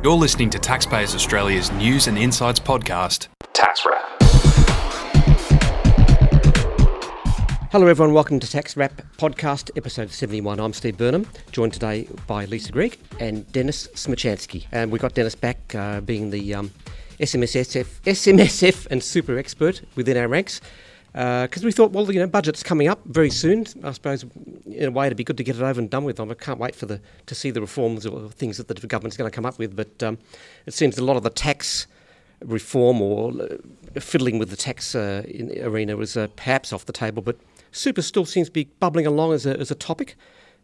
You're listening to Taxpayers Australia's news and insights podcast, Tax Wrap. Hello, everyone. Welcome to Tax Wrap Podcast, episode 71. I'm Steve Burnham, joined today by Lisa Greig and Dennis Smichansky. And we got Dennis back, uh, being the um, SMSF, SMSF and super expert within our ranks. Because uh, we thought, well, you know, budget's coming up very soon. I suppose, in a way, it'd be good to get it over and done with. I can't wait for the to see the reforms or things that the government's going to come up with. But um, it seems a lot of the tax reform or uh, fiddling with the tax uh, arena was uh, perhaps off the table. But super still seems to be bubbling along as a, as a topic.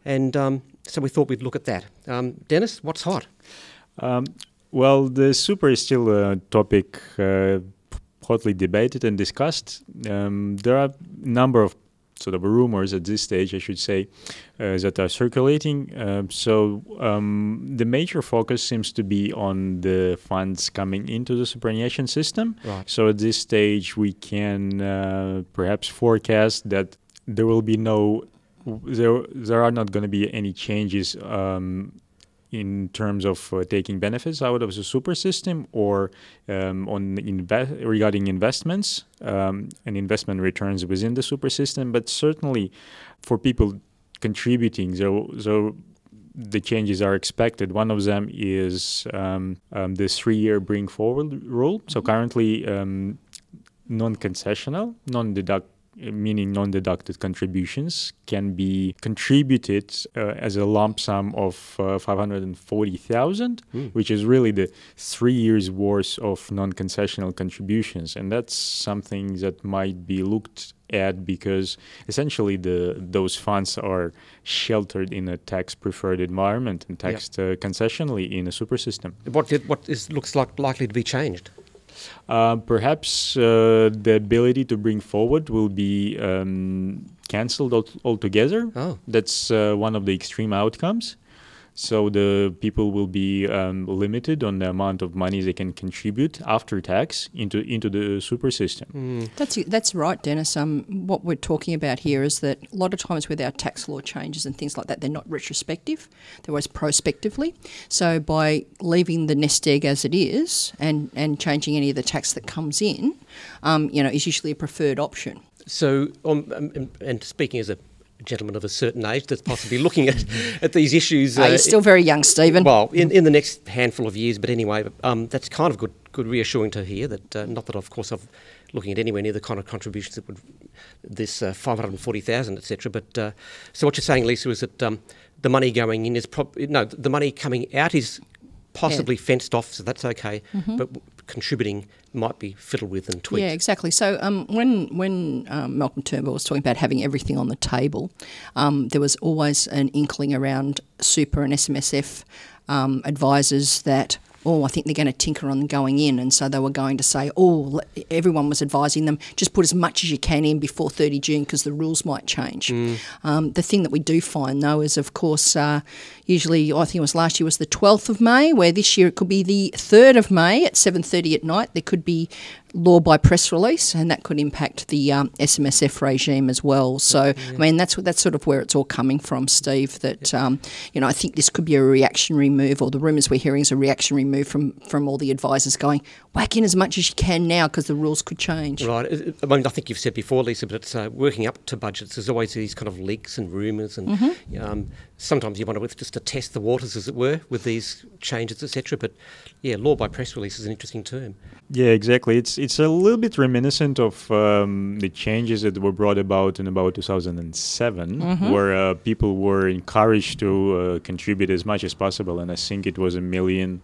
And um, so we thought we'd look at that. Um, Dennis, what's hot? Um, well, the super is still a topic uh, hotly debated and discussed. Um, there are a number of sort of rumors at this stage, I should say, uh, that are circulating. Uh, so um, the major focus seems to be on the funds coming into the superannuation system. Right. So at this stage, we can uh, perhaps forecast that there will be no, there there are not going to be any changes. Um, in terms of uh, taking benefits out of the super system or um, on inve- regarding investments um, and investment returns within the super system, but certainly for people contributing, so, so the changes are expected. One of them is um, um the three-year bring forward rule. So mm-hmm. currently, um, non-concessional, non-deduct meaning non-deducted contributions, can be contributed uh, as a lump sum of uh, 540,000, mm. which is really the three years worth of non-concessional contributions, and that's something that might be looked at because essentially the those funds are sheltered in a tax-preferred environment and taxed yep. uh, concessionally in a super system. What did, what is looks like likely to be changed? Uh, perhaps uh, the ability to bring forward will be um, cancelled altogether. Oh. That's uh, one of the extreme outcomes. So the people will be um, limited on the amount of money they can contribute after tax into into the super system. Mm. That's that's right, Dennis. Um, what we're talking about here is that a lot of times with our tax law changes and things like that, they're not retrospective; they're always prospectively. So by leaving the nest egg as it is and and changing any of the tax that comes in, um, you know, is usually a preferred option. So, um, and speaking as a gentleman of a certain age that's possibly looking at, at these issues. Uh, you still very young, Stephen? Well, in, in the next handful of years, but anyway, um, that's kind of good, good reassuring to hear that, uh, not that of course I'm looking at anywhere near the kind of contributions that would, this uh, 540,000, etc. But uh, so what you're saying, Lisa, is that um, the money going in is, prob- no, the money coming out is possibly yeah. fenced off, so that's okay. Mm-hmm. But contributing might be fiddled with and tweaked. Yeah, exactly. So um, when when um, Malcolm Turnbull was talking about having everything on the table, um, there was always an inkling around super and SMSF um, advisors that oh, I think they're going to tinker on going in. And so they were going to say, oh, everyone was advising them, just put as much as you can in before 30 June because the rules might change. Mm. Um, the thing that we do find, though, is of course, uh, usually I think it was last year was the 12th of May, where this year it could be the 3rd of May at 7.30 at night. There could be law by press release, and that could impact the um, SMSF regime as well. So, yeah. I mean, that's that's sort of where it's all coming from, Steve. That um, you know, I think this could be a reactionary move, or the rumours we're hearing is a reactionary move from from all the advisors going whack in as much as you can now because the rules could change. Right. I mean, I think you've said before, Lisa, but it's uh, working up to budgets. There's always these kind of leaks and rumours, and mm-hmm. um, sometimes you wonder just to test the waters, as it were, with these changes, etc. But yeah, law by press release is an interesting term. Yeah, exactly. It's it's a little bit reminiscent of um, the changes that were brought about in about 2007, mm-hmm. where uh, people were encouraged to uh, contribute as much as possible, and I think it was a million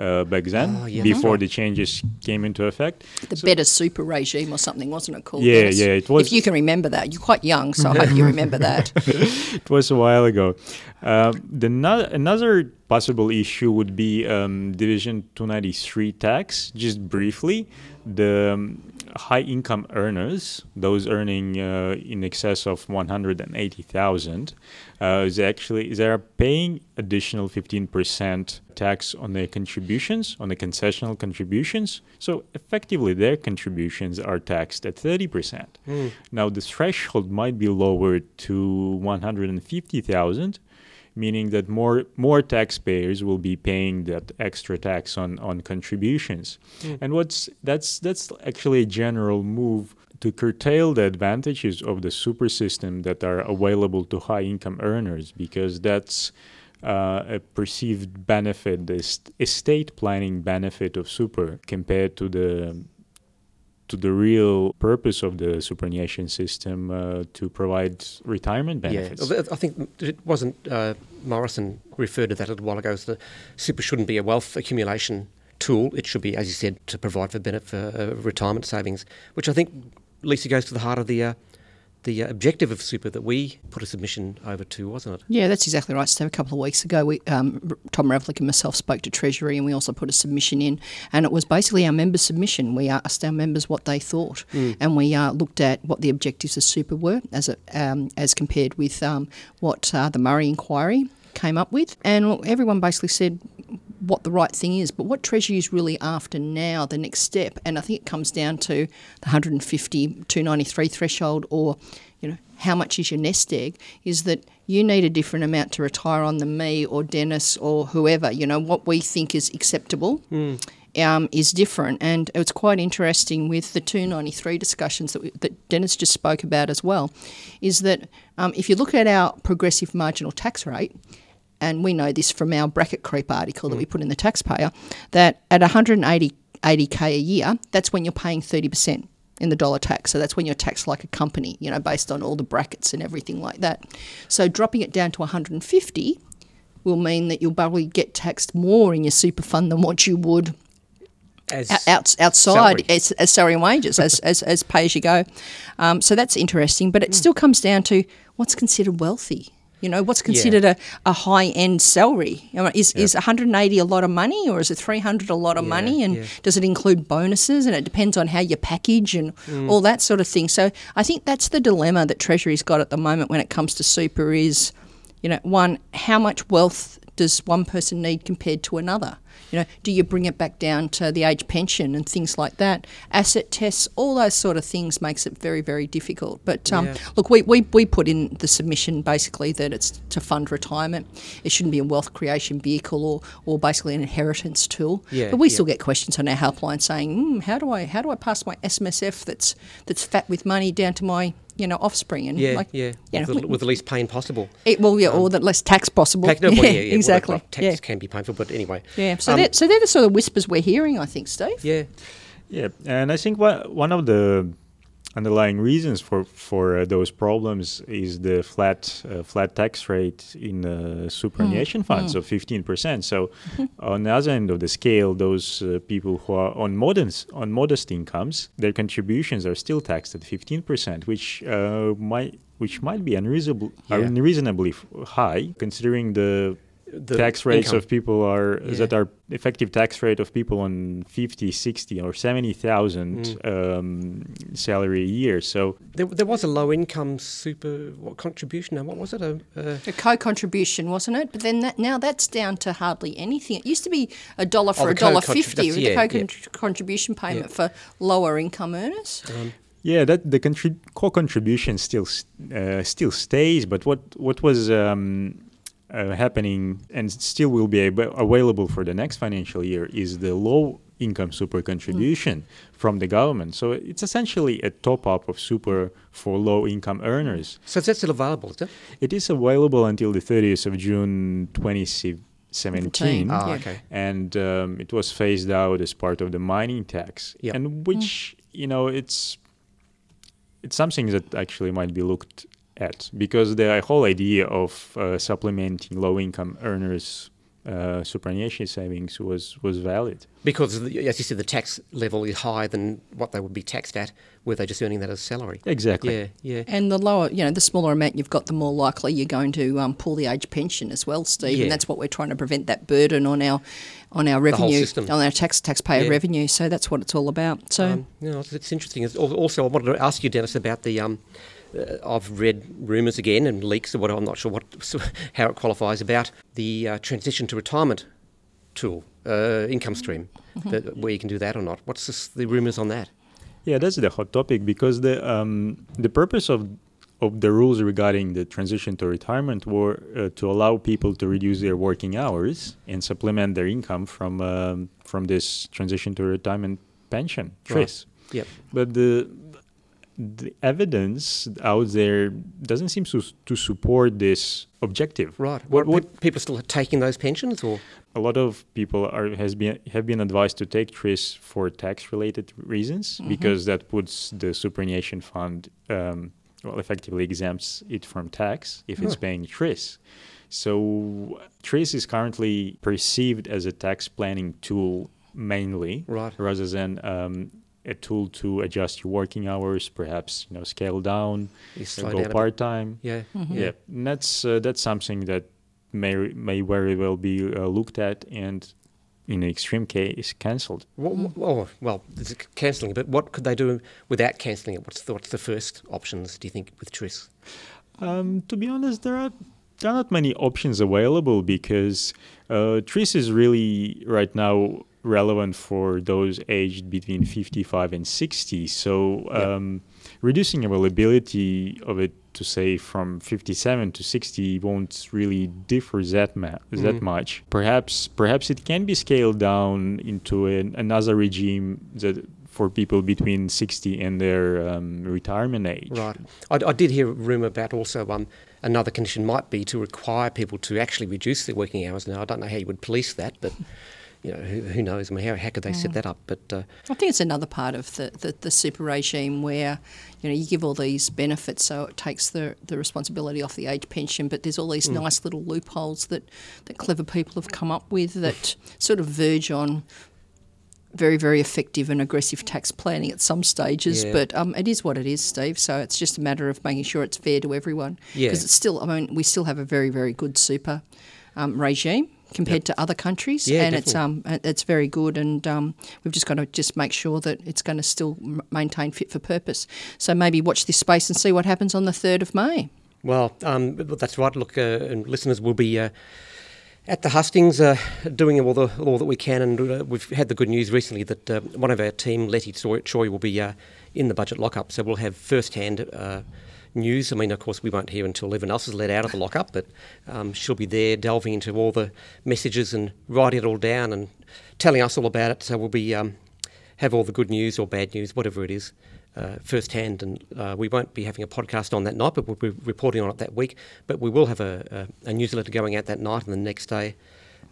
uh, back then oh, yeah. before the changes came into effect. The so better super regime or something, wasn't it called? Yeah, yeah, it was. If you can remember that, you're quite young, so I hope you remember that. it was a while ago. Uh, the no- another possible issue would be um, Division 293 tax. Just briefly, the um, high income earners, those earning uh, in excess of 180,000, uh, is actually they are paying additional 15% tax on their contributions, on the concessional contributions. So effectively, their contributions are taxed at 30%. Mm. Now the threshold might be lowered to 150,000 meaning that more more taxpayers will be paying that extra tax on on contributions. Mm. And what's that's that's actually a general move to curtail the advantages of the super system that are available to high income earners because that's uh, a perceived benefit, the estate planning benefit of super compared to the to the real purpose of the superannuation system uh, to provide retirement benefits. Yeah, I think it wasn't uh, Morrison referred to that a little while ago as the super shouldn't be a wealth accumulation tool. It should be, as you said, to provide for benefit for uh, retirement savings, which I think Lisa goes to the heart of the uh, the objective of super that we put a submission over to, wasn't it? Yeah, that's exactly right, Steve. A couple of weeks ago, we, um, Tom Ravlic and myself spoke to Treasury and we also put a submission in. And it was basically our members' submission. We asked our members what they thought mm. and we uh, looked at what the objectives of super were as, a, um, as compared with um, what uh, the Murray inquiry came up with. And everyone basically said, what the right thing is. But what Treasury is really after now, the next step, and I think it comes down to the 150, 293 threshold or, you know, how much is your nest egg, is that you need a different amount to retire on than me or Dennis or whoever. You know, what we think is acceptable. Mm. Um, is different, and it's quite interesting with the 293 discussions that, we, that Dennis just spoke about as well. Is that um, if you look at our progressive marginal tax rate, and we know this from our bracket creep article that we mm. put in the taxpayer, that at 180 80k a year, that's when you're paying 30% in the dollar tax. So that's when you're taxed like a company, you know, based on all the brackets and everything like that. So dropping it down to 150 will mean that you'll probably get taxed more in your super fund than what you would as out, outside salary. As, as salary and wages, as, as, as pay as you go. Um, so that's interesting, but it mm. still comes down to what's considered wealthy. You know, what's considered yeah. a, a high end salary? You know, is, is 180 a lot of money or is it 300 a lot of yeah, money? And yeah. does it include bonuses? And it depends on how you package and mm. all that sort of thing. So I think that's the dilemma that Treasury's got at the moment when it comes to super is, you know, one, how much wealth does one person need compared to another? You know, do you bring it back down to the age pension and things like that? Asset tests, all those sort of things makes it very, very difficult. But um, yeah. look, we, we, we put in the submission basically that it's to fund retirement. It shouldn't be a wealth creation vehicle or, or basically an inheritance tool. Yeah, but we yeah. still get questions on our helpline saying, mm, how do I how do I pass my SMSF that's that's fat with money down to my you know, offspring and yeah, like, yeah, you know, with, the, with, the, least pain possible. It, well, yeah, um, or the less tax possible. Tax, no, well, yeah, yeah, exactly. Well, tax yeah. can be painful, but anyway. Yeah, so um, they're, so they're the sort of whispers we're hearing, I think, Steve. Yeah, yeah, and I think one one of the underlying reasons for for uh, those problems is the flat uh, flat tax rate in uh, superannuation mm. funds mm. of 15%. So mm-hmm. on the other end of the scale, those uh, people who are on modest on modest incomes, their contributions are still taxed at 15%, which uh, might which might be unreasonable, yeah. unreasonably high considering the the tax rates income. of people are yeah. that are effective tax rate of people on 50 60 or 70,000 mm. um, salary a year so there, there, was a low income super what contribution now what was it a, a, a co-contribution wasn't it but then that, now that's down to hardly anything it used to be a dollar for oh, a dollar 50 with yeah, the co-contribution yeah. payment for lower income earners um, yeah, that the contri- co-contribution still uh, still stays, but what what was um, uh, happening and still will be ab- available for the next financial year is the low income super contribution mm. from the government. So it's essentially a top up of super for low income earners. So that's still available, is it? It is available until the 30th of June 2017. Ah, okay. And um, it was phased out as part of the mining tax. Yep. And which, mm. you know, it's it's something that actually might be looked at because the whole idea of uh, supplementing low income earners uh, superannuation savings was was valid. Because as you said the tax level is higher than what they would be taxed at were they just earning that as salary. Exactly. Yeah yeah. And the lower you know the smaller amount you've got the more likely you're going to um, pull the age pension as well Steve yeah. and that's what we're trying to prevent that burden on our on our revenue on our tax taxpayer yeah. revenue. So that's what it's all about. So um, you know, it's interesting. Also I wanted to ask you Dennis about the um, uh, I've read rumours again and leaks or what I'm not sure what how it qualifies about the uh, transition to retirement tool uh, income stream mm-hmm. that, where you can do that or not. What's this, the rumours on that? Yeah, that's the hot topic because the um, the purpose of of the rules regarding the transition to retirement were uh, to allow people to reduce their working hours and supplement their income from um, from this transition to retirement pension, TRIS. Right. Yep. But the the evidence out there doesn't seem to, to support this objective. Right. What, what people still taking those pensions, or a lot of people are has been have been advised to take TRIS for tax related reasons mm-hmm. because that puts the superannuation fund um, well effectively exempts it from tax if it's paying TRIS. So TRIS is currently perceived as a tax planning tool mainly, right. rather than um, a tool to adjust your working hours, perhaps you know scale down, go part time. Yeah, mm-hmm. yeah. And that's uh, that's something that may may very well be uh, looked at and. In an extreme case, cancelled. Well, well, well cancelling, but what could they do without cancelling it? What's the, what's the first options, do you think, with TRIS? Um, to be honest, there are there are not many options available because uh, TRIS is really right now relevant for those aged between 55 and 60. So um, reducing availability of it to say from 57 to 60 won't really differ that ma- mm-hmm. that much. Perhaps perhaps it can be scaled down into an, another regime that for people between 60 and their um, retirement age. Right. I, I, did hear a rumour about also um, another condition might be to require people to actually reduce their working hours. Now, I don't know how you would police that, but you know, who, who knows? I mean, how, how could they mm. set that up? But uh, I think it's another part of the, the, the, super regime where, you know, you give all these benefits, so it takes the, the responsibility off the age pension. But there's all these mm. nice little loopholes that, that clever people have come up with that sort of verge on very, very effective and aggressive tax planning at some stages. Yeah. But um, it is what it is, Steve. So it's just a matter of making sure it's fair to everyone. Because yeah. it's still, I mean, we still have a very, very good super um, regime compared yep. to other countries, yeah, and definitely. it's um it's very good, and um, we've just got to just make sure that it's going to still maintain fit for purpose. So maybe watch this space and see what happens on the third of May. Well, um, that's right. Look, uh, and listeners will be. Uh, at the hustings, uh, doing all the all that we can, and uh, we've had the good news recently that uh, one of our team, Letty Choi, will be uh, in the budget lockup, so we'll have first-hand news. I mean, of course, we won't hear until everyone else is let out of the lockup, but um, she'll be there delving into all the messages and writing it all down and telling us all about it. So we'll be um, have all the good news or bad news, whatever it is, uh, firsthand. And uh, we won't be having a podcast on that night, but we'll be reporting on it that week. But we will have a, a, a newsletter going out that night and the next day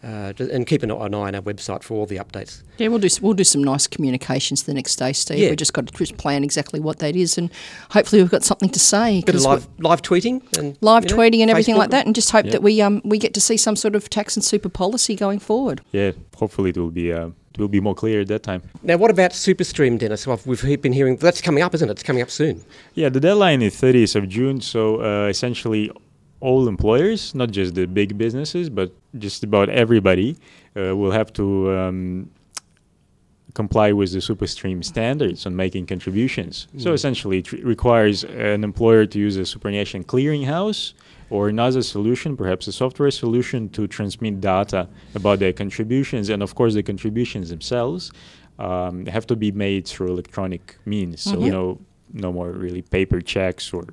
uh, and keep an eye on our website for all the updates. Yeah, we'll do we'll do some nice communications the next day, Steve. Yeah. We've just got to just plan exactly what that is, and hopefully we've got something to say. Bit of live, live tweeting and live you know, tweeting and everything Facebook. like that, and just hope yeah. that we um we get to see some sort of tax and super policy going forward. Yeah, hopefully it will be. Uh, it will be more clear at that time. Now, what about SuperStream, Dennis? Well, we've been hearing that's coming up, isn't it? It's coming up soon. Yeah, the deadline is 30th of June. So uh, essentially, all employers, not just the big businesses, but just about everybody, uh, will have to um, comply with the SuperStream standards on making contributions. Mm. So essentially, it requires an employer to use a superannuation clearinghouse or another solution, perhaps a software solution, to transmit data about their contributions, and of course, the contributions themselves um, have to be made through electronic means. Mm-hmm. So no, no more really paper checks or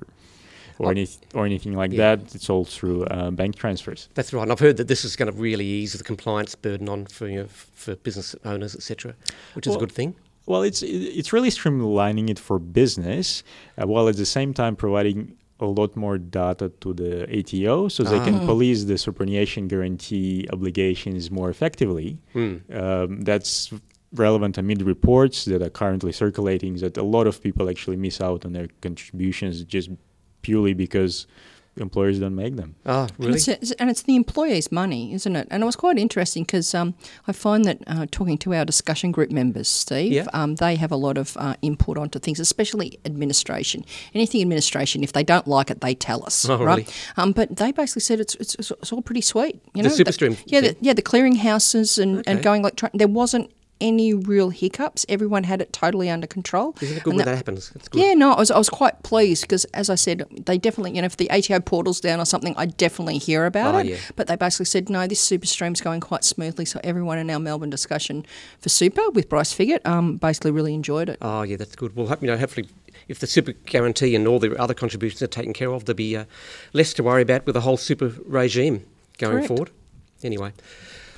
or, any, or anything like yeah. that. It's all through uh, bank transfers. That's right. And I've heard that this is going to really ease the compliance burden on for you know, for business owners, etc., which is well, a good thing. Well, it's it's really streamlining it for business, uh, while at the same time providing a lot more data to the ATO, so they can ah. police the superannuation guarantee obligations more effectively. Mm. Um, that's relevant amid reports that are currently circulating that a lot of people actually miss out on their contributions just purely because employers don't make them. Ah, really? And it's, and it's, the employee's money, isn't it? And it was quite interesting because um, I find that uh, talking to our discussion group members, Steve, yeah. um, they have a lot of uh, input onto things, especially administration. Anything administration, if they don't like it, they tell us, oh, right? Really? Um, but they basically said it's, it's, it's all pretty sweet. You know, the SuperStream. The, yeah, the, yeah, the clearinghouses and, okay. and going like there wasn't any real hiccups. Everyone had it totally under control. Isn't it good and when that, that happens? Yeah, no, I was, I was quite pleased because, as I said, they definitely, you know, if the ATO portal's down or something, I definitely hear about oh, it. Yeah. But they basically said, no, this SuperStream's going quite smoothly. So everyone in our Melbourne discussion for super with Bryce Figot um, basically really enjoyed it. Oh, yeah, that's good. Well, you know, hopefully if the super guarantee and all the other contributions are taken care of, there'll be uh, less to worry about with the whole super regime going Correct. forward. Anyway,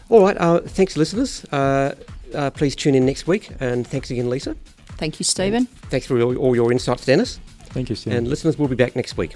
all right. Uh, thanks, listeners. Uh, uh, please tune in next week, and thanks again, Lisa. Thank you, Stephen. Thanks for all, all your insights, Dennis. Thank you, Steve. And listeners, we'll be back next week.